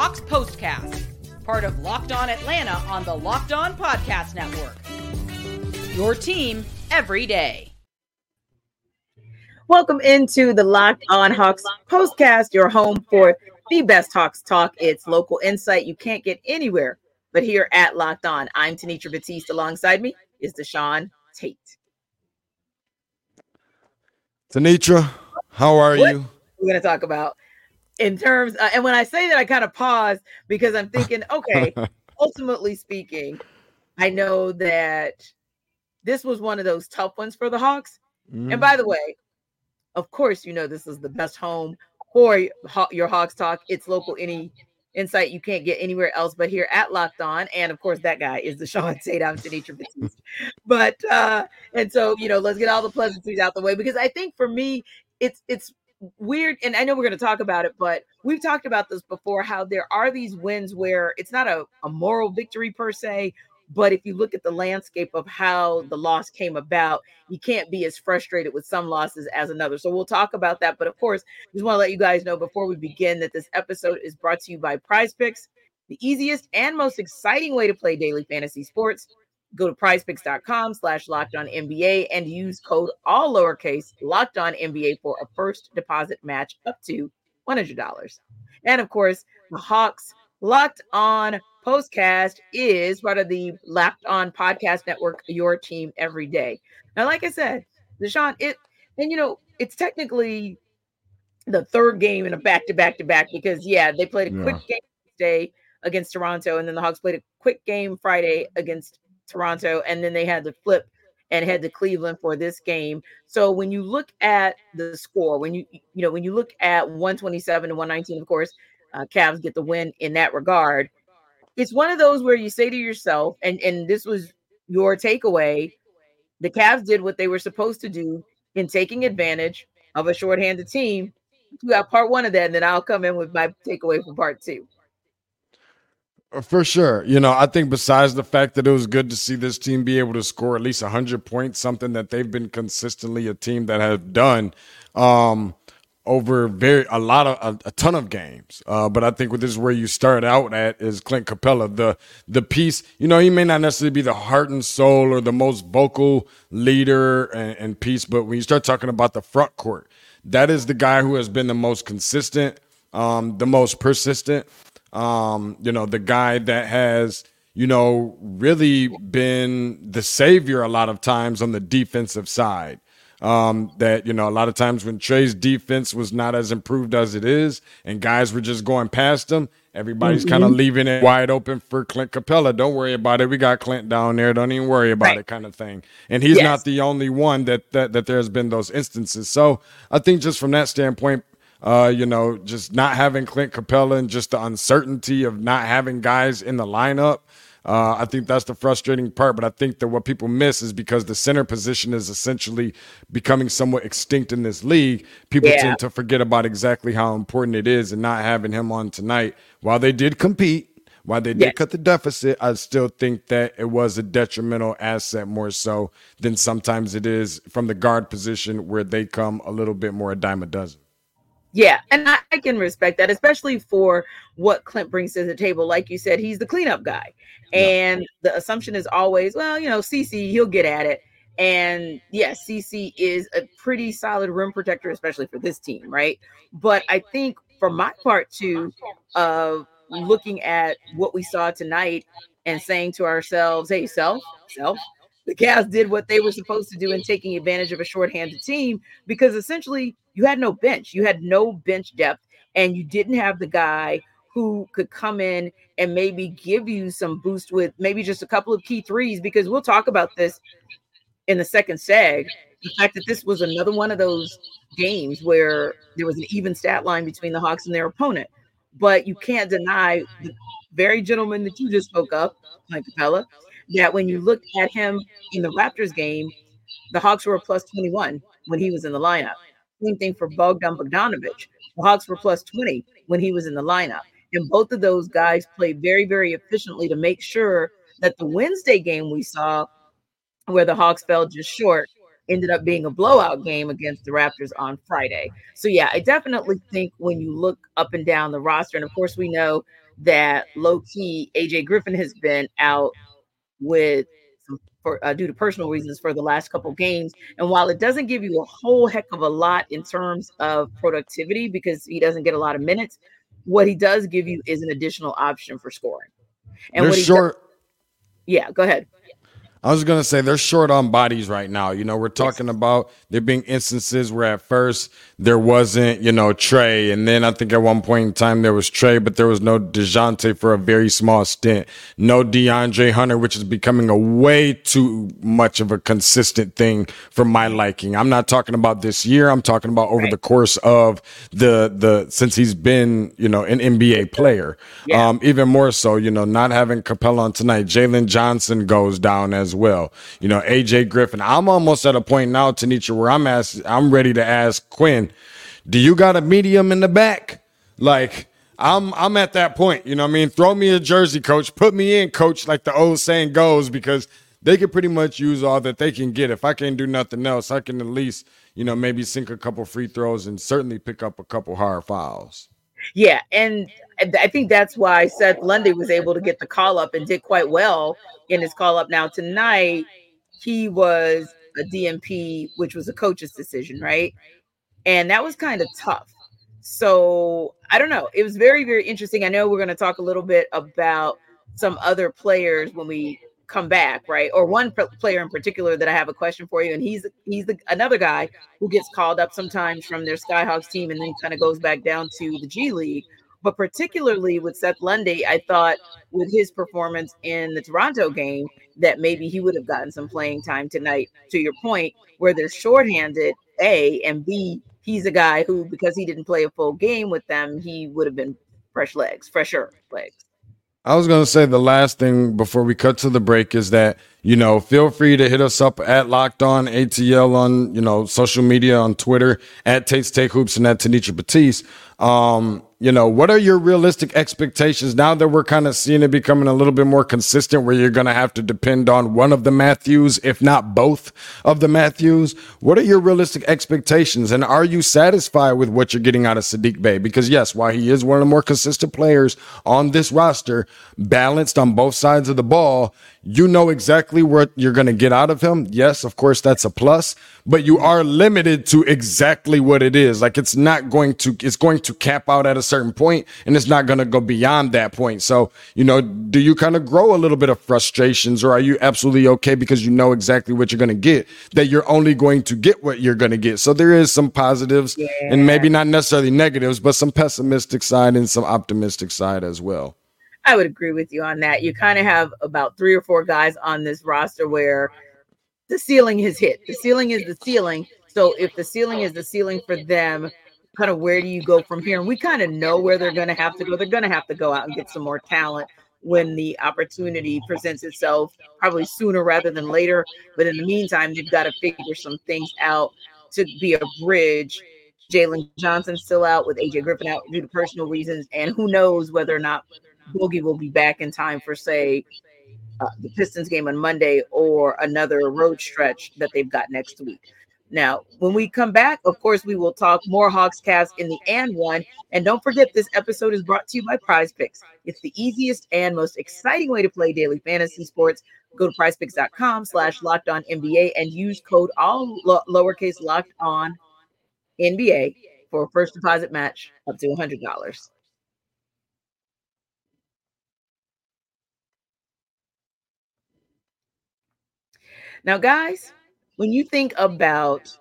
Hawks Postcast, part of Locked On Atlanta on the Locked On Podcast Network. Your team every day. Welcome into the Locked On Hawks Postcast, your home for the best Hawks talk. It's local insight you can't get anywhere but here at Locked On. I'm Tenitra Batiste. Alongside me is Deshaun Tate. Tenitra, how are What you? We're going to talk about in terms, uh, and when I say that, I kind of pause because I'm thinking, okay, ultimately speaking, I know that this was one of those tough ones for the Hawks. Mm-hmm. And by the way, of course, you know this is the best home for your Hawks talk. It's local, any insight you can't get anywhere else but here at Locked On. And of course, that guy is the Sean Tate. I'm Tenitra Batiste. But uh, and so you know, let's get all the pleasantries out the way because I think for me, it's it's weird, and I know we're going to talk about it, but we've talked about this before. How there are these wins where it's not a, a moral victory per se, but if you look at the landscape of how the loss came about, you can't be as frustrated with some losses as another. So we'll talk about that. But of course, just want to let you guys know before we begin that this episode is brought to you by Prize Picks, the easiest and most exciting way to play daily fantasy sports. Go to prizepicks.com slash locked on NBA and use code all lowercase locked on NBA for a first deposit match up to $100. And of course, the Hawks Locked On Postcast is part of the Locked On Podcast Network, your team every day. Now, like I said, Deshaun, it and you know, it's technically the third game in a back to back to back because yeah, they played a Yeah. quick game today against Toronto, and then the Hawks played a quick game Friday against Toronto, and then they had to flip and head to Cleveland for this game. So when you look at the score, when you you know when you look at 127 to 119, of course, uh, Cavs get the win in that regard. It's one of those where you say to yourself, and and this was your takeaway: the Cavs did what they were supposed to do in taking advantage of a shorthanded team. You got part one of that, and then I'll come in with my takeaway for part two. Uh, For sure. You know, I think besides the fact that it was good to see this team be able to score at least 100 points, something that they've been consistently a team that have done um, over very a lot of a, a ton of games. Uh, but I think this is where you start out at is Clint Capela, the the piece. You know, he may not necessarily be the heart and soul or the most vocal leader and, and piece, but when you start talking about the front court, that is the guy who has been the most consistent, um, the most persistent um, you know, the guy that has, you know, really been the savior a lot of times on the defensive side. Um, that, you know, a lot of times when Trae's defense was not as improved as it is and guys were just going past him, everybody's kind of leaving it wide open for Clint Capela. Don't worry about it. We got Clint down there. Don't even worry about Right. it kind of thing. And he's Yes. not the only one that, that, that there's been those instances. So I think just from that standpoint, uh, you know, just not having Clint Capela and just the uncertainty of not having guys in the lineup. Uh, I think that's the frustrating part. But I think that what people miss is because the center position is essentially becoming somewhat extinct in this league. People Yeah. tend to forget about exactly how important it is, and not having him on tonight. While they did compete, while they did cut the deficit, I still think that it was a detrimental asset more so than sometimes it is from the guard position where they come a little bit more a dime a dozen. Yeah, and I, I can respect that, especially for what Clint brings to the table. Like you said, he's the cleanup guy. And the assumption is always, well, you know, CC, he'll get at it. And yes, CC is a pretty solid rim protector, especially for this team, right? But I think for my part too, of looking at what we saw tonight and saying to ourselves, hey, self, self, the Cavs did what they were supposed to do in taking advantage of a shorthanded team because essentially you had no bench, you had no bench depth, and you didn't have the guy who could come in and maybe give you some boost with maybe just a couple of key threes. Because we'll talk about this in the second seg. The fact that this was another one of those games where there was an even stat line between the Hawks and their opponent. But you can't deny the very gentleman that you just spoke up, Mike Capela, that when you look at him in the Raptors game, the Hawks were a plus 21 when he was in the lineup. Same thing for Bogdan Bogdanovic. The Hawks were plus 20 when he was in the lineup. And both of those guys played very, very efficiently to make sure that the Wednesday game we saw, where the Hawks fell just short, ended up being a blowout game against the Raptors on Friday. So yeah, I definitely think when you look up and down the roster, and of course we know that low key AJ Griffin has been out with for uh, due to personal reasons for the last couple games. And while it doesn't give you a whole heck of a lot in terms of productivity because he doesn't get a lot of minutes, what he does give you is an additional option for scoring. And They're what he short. Does, yeah, go ahead. I was going to say they're short on bodies right now. You know, we're talking yes. about there being instances where at first there wasn't, you know, Trae. And then I think at one point in time there was Trae, but there was no DeJounte for a very small stint. No DeAndre Hunter, which is becoming a way too much of a consistent thing for my liking. I'm not talking about this year. I'm talking about over right. the course of the, the, since he's been, you know, an NBA player. Yeah. Um, even more so, you know, not having Capela on tonight. Jalen Johnson goes down as well. You know, AJ Griffin. I'm almost at a point now, Tanisha, where I'm asked, I'm ready to ask Quinn, do you got a medium in the back? Like, I'm I'm at that point. You know I mean? Throw me a jersey, coach. Put me in, coach, like the old saying goes, because they can pretty much use all that they can get. If I can't do nothing else, I can at least, you know, maybe sink a couple free throws and certainly pick up a couple hard fouls. Yeah, and I think that's why Seth Lundy was able to get the call up and did quite well in his call up. Now tonight, he was a DNP, which was a coach's decision, right? And that was kind of tough. So I don't know. It was very, very interesting. I know we're going to talk a little bit about some other players when we come back, right? Or one player in particular that I have a question for you, and he's he's the, another guy who gets called up sometimes from their Skyhawks team and then kind of goes back down to the G League. But particularly with Seth Lundy, I thought with his performance in the Toronto game that maybe he would have gotten some playing time tonight. To your point, where they're shorthanded, A and B, he's a guy who, because he didn't play a full game with them, he would have been fresh legs, fresher legs. I was going to say the last thing before we cut to the break is that, you know, feel free to hit us up at Locked On ATL on, you know, social media on Twitter at Tate's Take Hoops and at Tanisha Batiste. Um, you know, what are your realistic expectations now that we're kind of seeing it becoming a little bit more consistent where you're going to have to depend on one of the Matthews, if not both of the Matthews? What are your realistic expectations? And are you satisfied with what you're getting out of Saddiq Bey? Because, yes, while he is one of the more consistent players on this roster, balanced on both sides of the ball, you know exactly what you're going to get out of him. Yes, of course, that's a plus, but you are limited to exactly what it is. Like it's not going to, it's going to cap out at a certain point and it's not going to go beyond that point. So, you know, do you kind of grow a little bit of frustrations or are you absolutely okay because you know exactly what you're going to get, that you're only going to get what you're going to get? So there is some positives yeah. and maybe not necessarily negatives, but some pessimistic side and some optimistic side as well. I would agree with you on that. You kind of have about three or four guys on this roster where the ceiling is hit. The ceiling is the ceiling. So if the ceiling is the ceiling for them, kind of where do you go from here? And we kind of know where they're going to have to go. They're going to have to go out and get some more talent when the opportunity presents itself, probably sooner rather than later. But in the meantime, you've got to figure some things out to be a bridge. Jalen Johnson still out with AJ Griffin out due to personal reasons, and who knows whether or not Boogie will be back in time for, say, uh, the Pistons game on Monday or another road stretch that they've got next week. Now, when we come back, of course, we will talk more Hawks cast in the and one. And don't forget, this episode is brought to you by Prize Picks. It's the easiest and most exciting way to play daily fantasy sports. Go to prizepicks.com slash locked on NBA and use code all lo- lowercase locked on NBA for a first deposit match up to $100. Now, guys, when you think about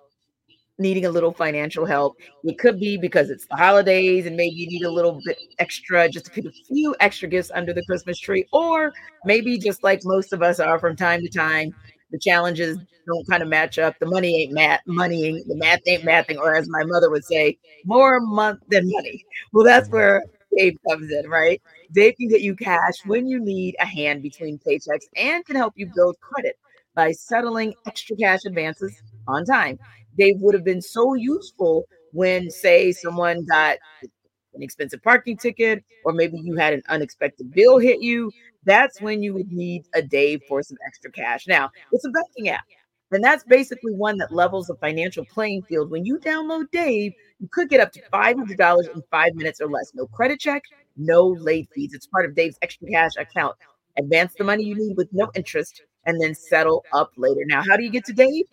needing a little financial help, it could be because it's the holidays and maybe you need a little bit extra just to put a few extra gifts under the Christmas tree, or maybe just like most of us are from time to time, the challenges don't kind of match up. The money ain't math, money, the math ain't mathing, or as my mother would say, more month than money. Well, that's where Dave comes in, right? Dave can get you cash when you need a hand between paychecks and can help you build credit by settling extra cash advances on time. They would have been so useful when, say, someone got an expensive parking ticket, or maybe you had an unexpected bill hit you. That's when you would need a day for some extra cash. Now, it's a banking app. And that's basically one that levels the financial playing field. When you download Dave, you could get up to $500 in five minutes or less. No credit check, no late fees. It's part of Dave's extra cash account. Advance the money you need with no interest and then settle up later. Now, how do you get to Dave?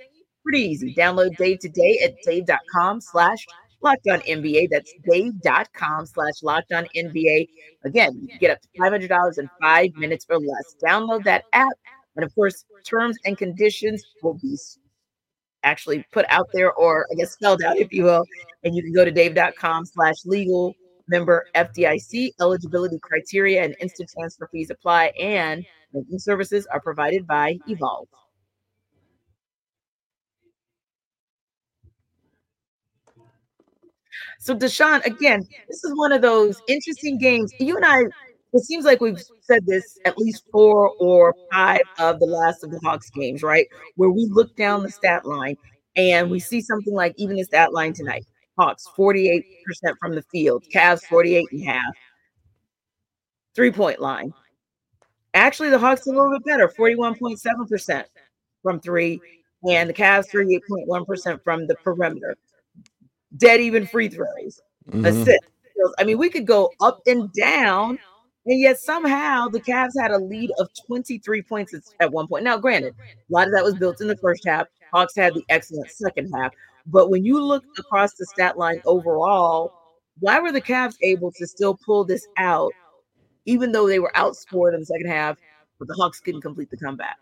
Pretty easy. Download Dave today at dave.com slash locked on NBA. That's dave.com slash locked on NBA. Again, you get up to $500 in five minutes or less. Download that app. And of course, terms and conditions will be actually put out there or I guess spelled out, if you will. And you can go to dave.com slash legal member FDIC eligibility criteria and instant transfer fees apply. And banking services are provided by Evolve. So, Deshaun, again, this is one of those interesting games. You and I, it seems like we've said this at least four or five of the last of the Hawks games, right? Where we look down the stat line and we see something like even the stat line tonight Hawks 48% from the field, Cavs 48 and a half, three point line. Actually, the Hawks a little bit better 41.7% from three, and the Cavs 38.1% from the perimeter dead even free throws, mm-hmm. assists. I mean, we could go up and down, and yet somehow the Cavs had a lead of 23 points at one point. Now, granted, a lot of that was built in the first half. Hawks had the excellent second half. But when you look across the stat line overall, why were the Cavs able to still pull this out, even though they were outscored in the second half, but the Hawks couldn't complete the comeback?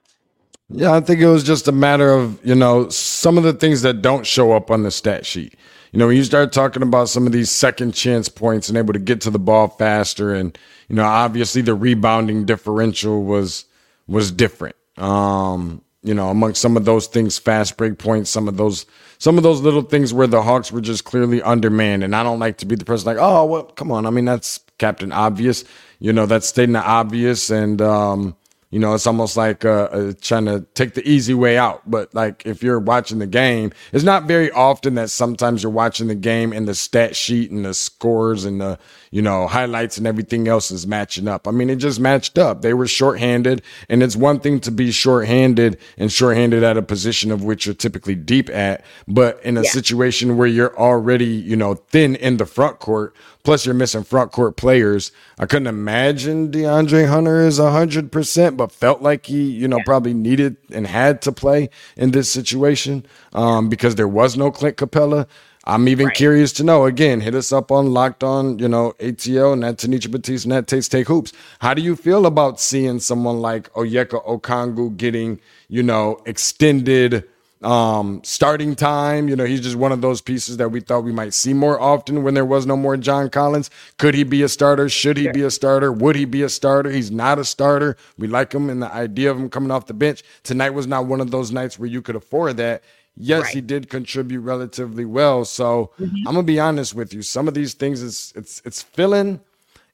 Yeah, I think it was just a matter of, you know, some of the things that don't show up on the stat sheet you know, when you start talking about some of these second chance points and able to get to the ball faster, and you know, obviously the rebounding differential was was different. Um, you know, among some of those things, fast break points, some of those, some of those little things where the Hawks were just clearly undermanned. And I don't like to be the person like, oh, well, come on. I mean, that's Captain Obvious. You know, that's stating the obvious. And, um, you know, it's almost like uh, uh, trying to take the easy way out. But like if you're watching the game, it's not very often that sometimes you're watching the game and the stat sheet and the scores and the you know, highlights and everything else is matching up. I mean, it just matched up. They were shorthanded, and it's one thing to be shorthanded and shorthanded at a position of which you're typically deep at, but in a yeah. situation where you're already, you know, thin in the front court, plus you're missing front court players. I couldn't imagine DeAndre Hunter is 100%, but felt like he, you know, probably needed and had to play in this situation um, because there was no Clint Capela. I'm even right. curious to know. Again, hit us up on Locked On, you know, ATL and that Tanisha Batiste and that Tate's Take Hoops. How do you feel about seeing someone like Onyeka Okongwu getting, you know, extended um starting time? You know, he's just one of those pieces that we thought we might see more often when there was no more John Collins. Could he be a starter? Should he be a starter? Would he be a starter? He's not a starter. We like him and the idea of him coming off the bench. Tonight was not one of those nights where you could afford that yes, right. he did contribute relatively well. So mm-hmm. I'm gonna be honest with you. Some of these things it's it's it's filling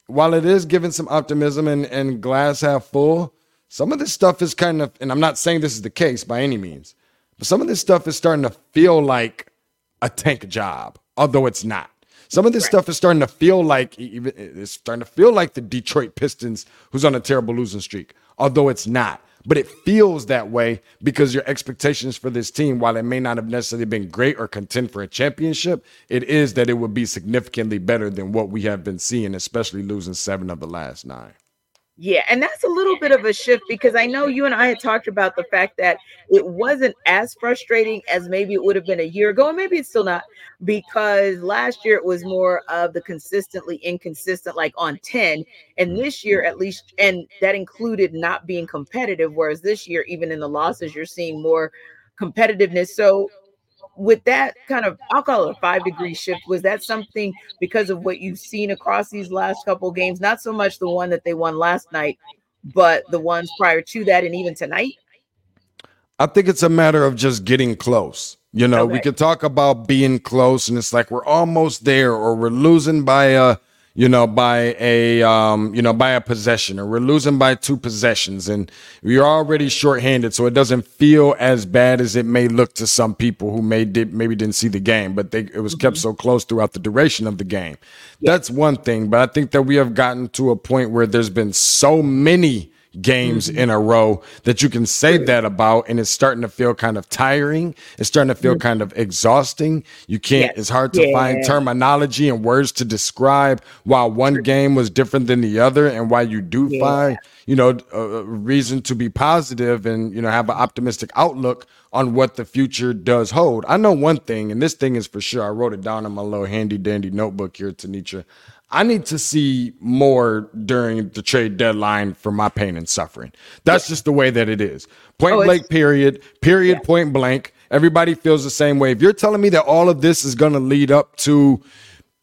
while it is giving some optimism and, and glass half full, some of this stuff is kind of, and I'm not saying this is the case by any means, but some of this stuff is starting to feel like a tank job, although it's not. Some of this right. stuff is starting to feel like even it's starting to feel like the Detroit Pistons, who's on a terrible losing streak, although it's not but it feels that way because your expectations for this team, while it may not have necessarily been great or contend for a championship, it is that it would be significantly better than what we have been seeing, especially losing seven of the last nine. Yeah, and that's a little bit of a shift because I know you and I had talked about the fact that it wasn't as frustrating as maybe it would have been a year ago, and maybe it's still not because last year it was more of the consistently inconsistent, like on 10, and this year at least, and that included not being competitive, whereas this year, even in the losses, you're seeing more competitiveness. So with that kind of i'll call it a five degree shift was that something because of what you've seen across these last couple games? Not so much the one that they won last night but the ones prior to that and even tonight? I think it's a matter of just getting close you know? Okay. we could talk about being close and it's like we're almost there or we're losing by a you know, by a um, you know, by a possession, or we're losing by two possessions, and we're already shorthanded, so it doesn't feel as bad as it may look to some people who may did maybe didn't see the game, but they it was mm-hmm. kept so close throughout the duration of the game. Yeah. That's one thing, but I think that we have gotten to a point where there's been so many games mm-hmm. in a row that you can say that about and it's starting to feel kind of tiring it's starting to feel mm-hmm. kind of exhausting you can't it's hard to yeah. find terminology and words to describe why one game was different than the other and why you do yeah. find you know a reason to be positive and you know have an optimistic outlook on what the future does hold i know one thing and this thing is for sure i wrote it down in my little handy dandy notebook here tanisha I need to see more during the trade deadline for my pain and suffering. That's yeah. just the way that it is. Point oh, blank, period. Period, yeah. point blank. Everybody feels the same way. If you're telling me that all of this is going to lead up to,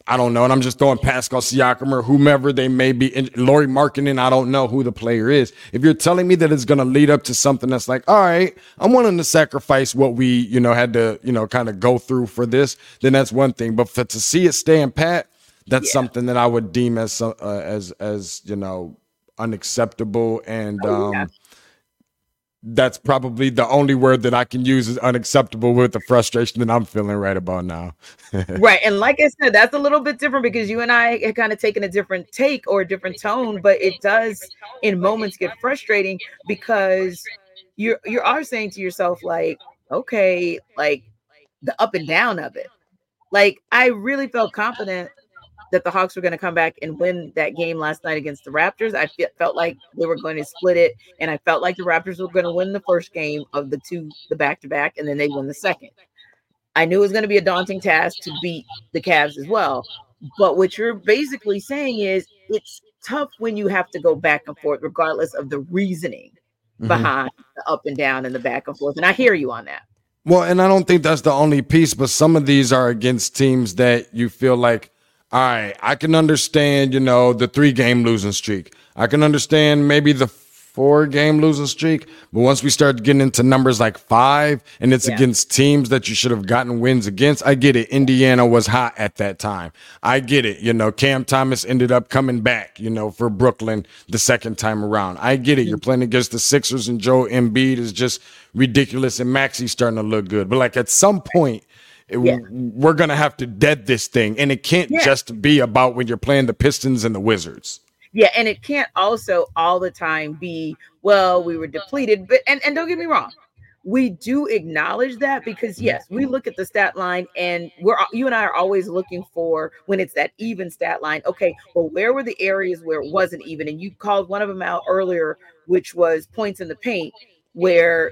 I don't know, and I'm just throwing Pascal Siakam or whomever they may be, Lauri Markkanen, I don't know who the player is. If you're telling me that it's going to lead up to something that's like, all right, I'm willing to sacrifice what we, you know, had to, you know, kind of go through for this, then that's one thing. But for to see it stand pat, that's yeah. something that I would deem as uh, as as you know unacceptable and oh, yeah. um, that's probably the only word that I can use is unacceptable with the frustration that I'm feeling right about now. right. And like I said, that's a little bit different because you and I have kind of taken a different take or a different tone, but it does in moments get frustrating because you're you are saying to yourself, like, okay, like the up and down of it. Like I really felt confident that the Hawks were going to come back and win that game last night against the Raptors. I felt like they were going to split it, and I felt like the Raptors were going to win the first game of the two, the back to back, and then they win the second. I knew it was going to be a daunting task to beat the Cavs as well. But what you're basically saying is it's tough when you have to go back and forth, regardless of the reasoning mm-hmm. behind the up and down and the back and forth. And I hear you on that. Well, and I don't think that's the only piece, but some of these are against teams that you feel like all right, I can understand, you know, the three game losing streak. I can understand maybe the four game losing streak. But once we start getting into numbers like five and it's yeah. against teams that you should have gotten wins against, I get it. Indiana was hot at that time. I get it. You know, Cam Thomas ended up coming back, you know, for Brooklyn the second time around. I get it. You're playing against the Sixers and Joe Embiid is just ridiculous and Maxey's starting to look good. But like at some point, yeah. we're gonna have to dead this thing, and it can't yeah. just be about when you're playing the Pistons and the Wizards. Yeah, and it can't also all the time be well, we were depleted, but and and don't get me wrong, we do acknowledge that because yes, we look at the stat line and we're you and I are always looking for when it's that even stat line. Okay, well, where were the areas where it wasn't even? And you called one of them out earlier, which was points in the paint, where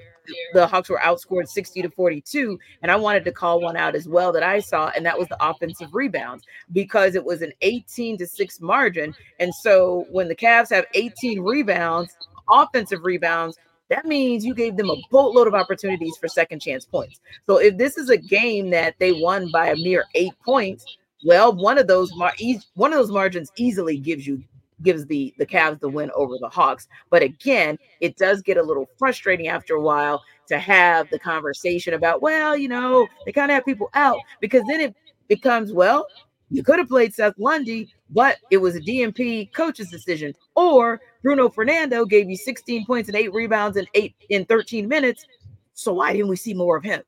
the Hawks were outscored 60 to 42. And I wanted to call one out as well that I saw, and that was the offensive rebounds because it was an 18 to 6 margin. And so when the Cavs have 18 rebounds, offensive rebounds, that means you gave them a boatload of opportunities for second chance points. So if this is a game that they won by a mere eight points, well, one of those mar- one of those margins easily gives you gives the the Cavs the win over the Hawks. But again, it does get a little frustrating after a while to have the conversation about, well, you know, they kind of have people out because then it becomes, well, you could have played Seth Lundy, but it was a DNP coach's decision. Or Bruno Fernando gave you 16 points and eight rebounds in eight in 13 minutes. So why didn't we see more of him?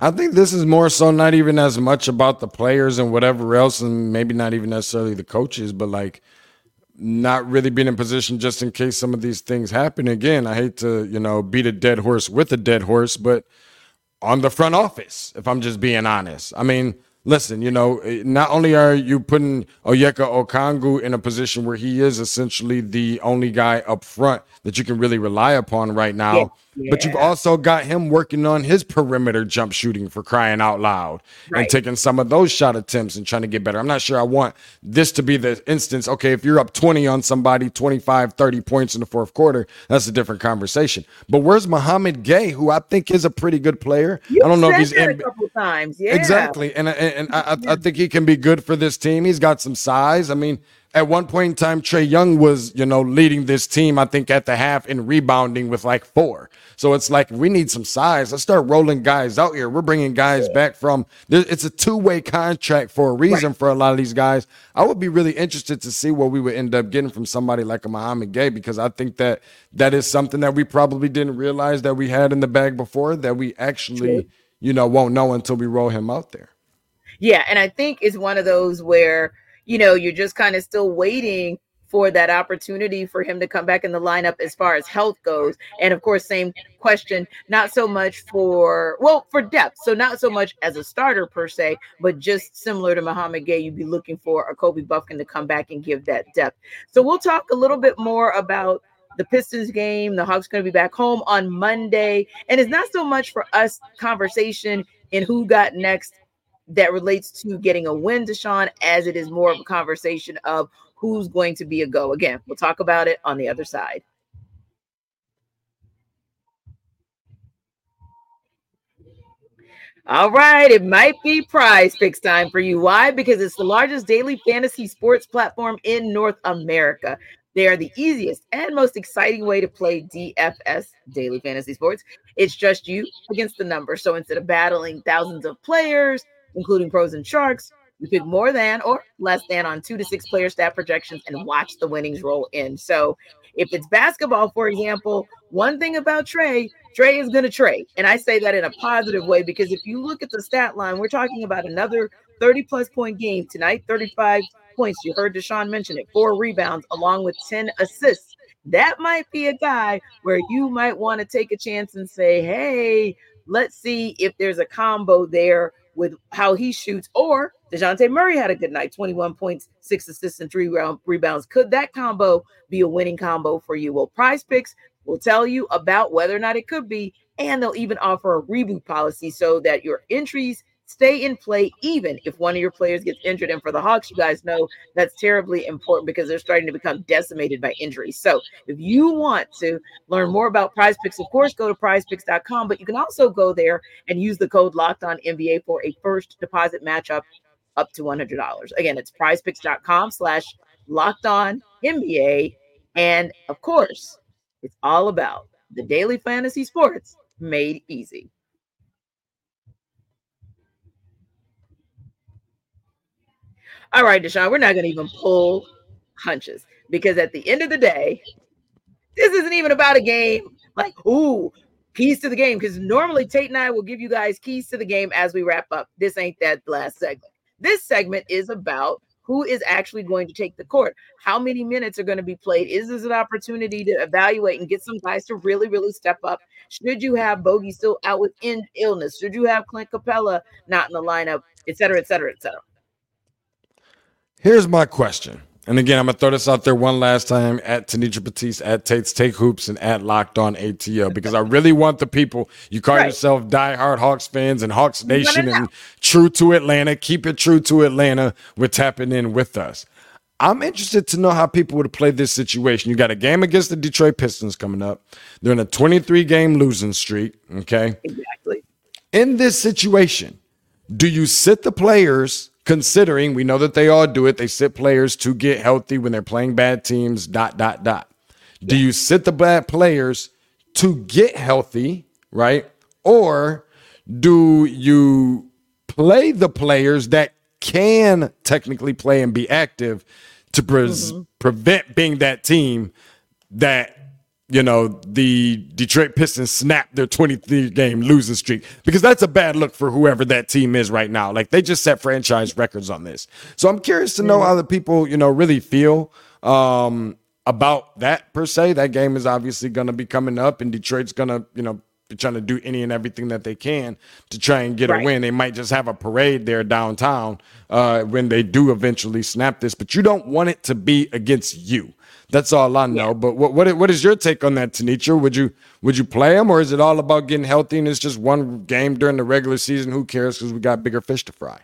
I think this is more so not even as much about the players and whatever else, and maybe not even necessarily the coaches, but like not really being in position just in case some of these things happen again. I hate to, you know, beat a dead horse with a dead horse, but on the front office, if I'm just being honest. I mean, listen, you know, eh, not only are you putting Onyeka Okongwu in a position where he is essentially the only guy up front that you can really rely upon right now, yeah, yeah. but you've also got him working on his perimeter jump shooting for crying out loud right. and taking some of those shot attempts and trying to get better. I'm not sure I want this to be the instance. Okay, if you're up 20 on somebody, 25, 30 points in the fourth quarter, that's a different conversation. But where's Mouhamed Gueye, who I think is a pretty good player? You I don't know if he's in. A couple times. Yeah. Exactly. And, and, and I, I think he can be good for this team. He's got some size. I mean, at one point in time, Trae Young was, you know, leading this team, I think, at the half in rebounding with like four. So it's like, we need some size. Let's start rolling guys out here. We're bringing guys back from, it's a two way contract for a reason right. for a lot of these guys. I would be really interested to see what we would end up getting from somebody like a Mouhamed Gueye, because I think that that is something that we probably didn't realize that we had in the bag before that we actually, True. you know, won't know until we roll him out there. Yeah, and I think it's one of those where you know you're just kind of still waiting for that opportunity for him to come back in the lineup as far as health goes. And of course, same question, not so much for, well, for depth. So, not so much as a starter per se, but just similar to Mouhamed Gueye, you'd be looking for a Kobe Bufkin to come back and give that depth. So, we'll talk a little bit more about the Pistons game. The Hawks going to be back home on Monday. And it's not so much for us conversation in who got next that relates to getting a win, Deshaun, as it is more of a conversation of who's going to be a go. Again, we'll talk about it on the other side. All right, it might be prize picks time for you. Why? Because it's the largest daily fantasy sports platform in North America. They are the easiest and most exciting way to play DFS, daily fantasy sports. It's just you against the number. So instead of battling thousands of players, including pros and sharks, you pick more than or less than on two to six player stat projections and watch the winnings roll in. So if it's basketball, for example, one thing about Trae, Trae is going to trade. And I say that in a positive way because if you look at the stat line, we're talking about another 30 plus point game tonight, 35 points. You heard Deshaun mention it, four rebounds along with 10 assists. That might be a guy where you might want to take a chance and say, hey, let's see if there's a combo there with how he shoots. Or DeJounte Murray had a good night 21 points, six assists, and three rebounds. Could that combo be a winning combo for you? Well, prize picks will tell you about whether or not it could be, and they'll even offer a reboot policy so that your entries stay in play even if one of your players gets injured. And for the Hawks, you guys know that's terribly important because they're starting to become decimated by injuries. So if you want to learn more about prize picks, of course, go to prizepicks.com, but you can also go there and use the code locked on NBA for a first deposit matchup up to $100. Again, it's prizepicks.com slash locked on NBA. And of course, it's all about the daily fantasy sports made easy. All right, Deshaun, we're not going to even pull hunches because at the end of the day, this isn't even about a game like, ooh, keys to the game. Because normally Tate and I will give you guys keys to the game as we wrap up. This ain't that last segment. This segment is about who is actually going to take the court, how many minutes are going to be played. Is this an opportunity to evaluate and get some guys to really, really step up? Should you have Bogey still out with illness? Should you have Clint Capela not in the lineup, et cetera, et cetera, et cetera? Here's my question. And again, I'm gonna throw this out there one last time at Tanisha Batiste, at Tate's Take Hoops, and at Locked On ATL because I really want the people. You call right. yourself diehard Hawks fans and Hawks Nation and true to Atlanta. Keep it true to Atlanta. We're tapping in with us. I'm interested to know how people would play this situation. You got a game against the Detroit Pistons coming up. They're in a 23 game losing streak. Okay. Exactly. In this situation, do you sit the players? Considering we know that they all do it. They sit players to get healthy when they're playing bad teams, dot, dot, dot. Yeah. Do you sit the bad players to get healthy, right? Or do you play the players that can technically play and be active to pre- mm-hmm. prevent being that team that you know, the Detroit Pistons snapped their 23 game losing streak because that's a bad look for whoever that team is right now. Like they just set franchise records on this. So I'm curious to know how the people, you know, really feel um, about that per se. That game is obviously going to be coming up and Detroit's going to, you know, be trying to do any and everything that they can to try and get right. a win. They might just have a parade there downtown uh, when they do eventually snap this, but you don't want it to be against you. That's all I know. Yeah. But what what what is your take on that, Tenitra? Would you would you play him, or is it all about getting healthy and it's just one game during the regular season? Who cares? Because we got bigger fish to fry.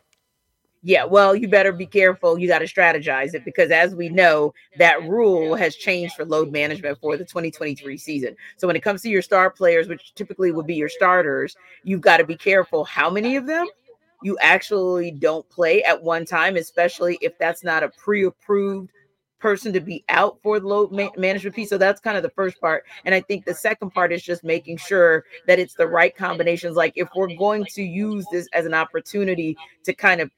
Yeah, well, you better be careful. You got to strategize it because, as we know, that rule has changed for load management for the 2023 season. So, when it comes to your star players, which typically would be your starters, you've got to be careful how many of them you actually don't play at one time, especially if that's not a pre approved person to be out for the load ma- management piece. So that's kind of the first part. And I think the second part is just making sure that it's the right combinations. Like if we're going to use this as an opportunity to kind of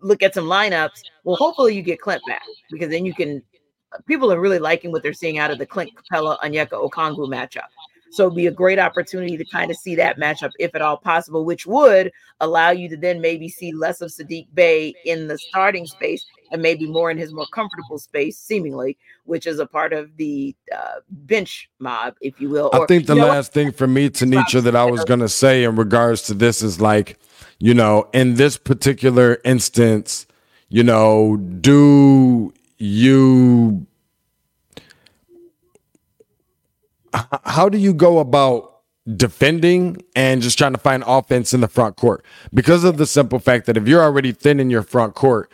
look at some lineups, well, hopefully you get Clint back because then you can. Uh, people are really liking what they're seeing out of the Clint Capela Onyeka Okongwu matchup. So it'd be a great opportunity to kind of see that matchup, if at all possible, which would allow you to then maybe see less of Saddiq Bey in the starting space and maybe more in his more comfortable space, seemingly, which is a part of the uh, bench mob, if you will. Or, I think the last thing for me, Tanisha, that I was going to say in regards to this is like, you know, in this particular instance, you know, do you how do you go about defending and just trying to find offense in the front court? Because of the simple fact that if you're already thin in your front court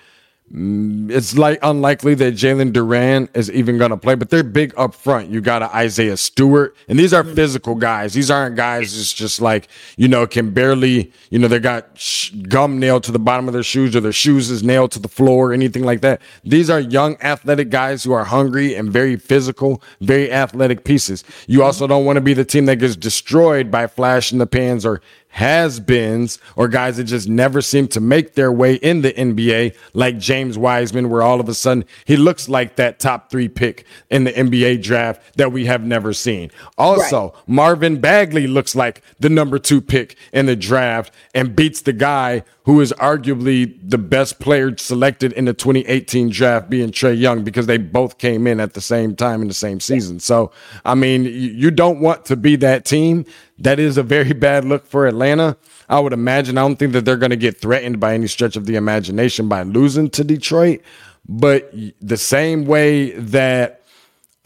Mm, it's like unlikely that Jalen Duren is even going to play, but they're big up front. You got Isaiah Stewart, and these are physical guys. These aren't guys just just like you know can barely you know they got gum nailed to the bottom of their shoes or their shoes is nailed to the floor or anything like that. These are young athletic guys who are hungry and very physical, very athletic pieces. You also don't want to be the team that gets destroyed by flash in the pans or has beens or guys that just never seem to make their way in the NBA, like James Wiseman, where all of a sudden he looks like that top three pick in the NBA draft that we have never seen. Also, right. Marvin Bagley looks like the number two pick in the draft and beats the guy who is arguably the best player selected in the 2018 draft, being Trae Young, because they both came in at the same time in the same season. So, I mean, you don't want to be that team. That is a very bad look for Atlanta. I would imagine. I don't think that they're going to get threatened by any stretch of the imagination by losing to Detroit. But the same way that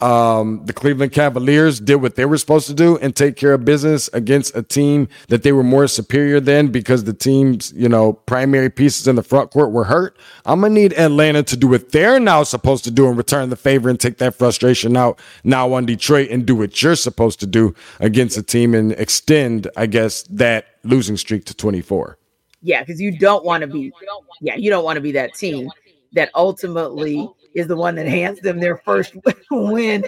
um, the Cleveland Cavaliers did what they were supposed to do and take care of business against a team that they were more superior than because the team's, you know, primary pieces in the front court were hurt. I'm going to need Atlanta to do what they're now supposed to do and return the favor and take that frustration out now on Detroit and do what you're supposed to do against a team and extend, I guess, that losing streak to 24. Yeah, because you don't want to be, yeah, you don't want to be that team that ultimately is the one that hands them their first win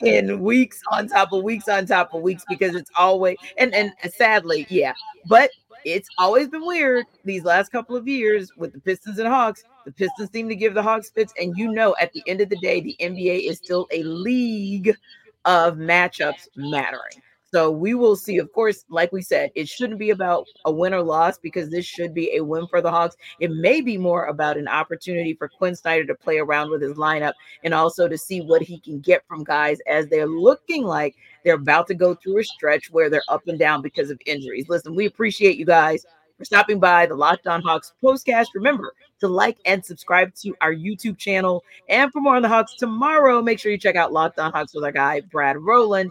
in weeks on top of weeks on top of weeks because it's always and and sadly, yeah. But it's always been weird these last couple of years with the Pistons and Hawks. The Pistons seem to give the Hawks fits, and you know, at the end of the day, the NBA is still a league of matchups mattering. So we will see. Of course, like we said, it shouldn't be about a win or loss because this should be a win for the Hawks. It may be more about an opportunity for Quinn Snyder to play around with his lineup and also to see what he can get from guys as they're looking like they're about to go through a stretch where they're up and down because of injuries. Listen, we appreciate you guys for stopping by the Locked On Hawks postcast. Remember to like and subscribe to our YouTube channel. And for more on the Hawks tomorrow, make sure you check out Locked On Hawks with our guy, Brad Rowland.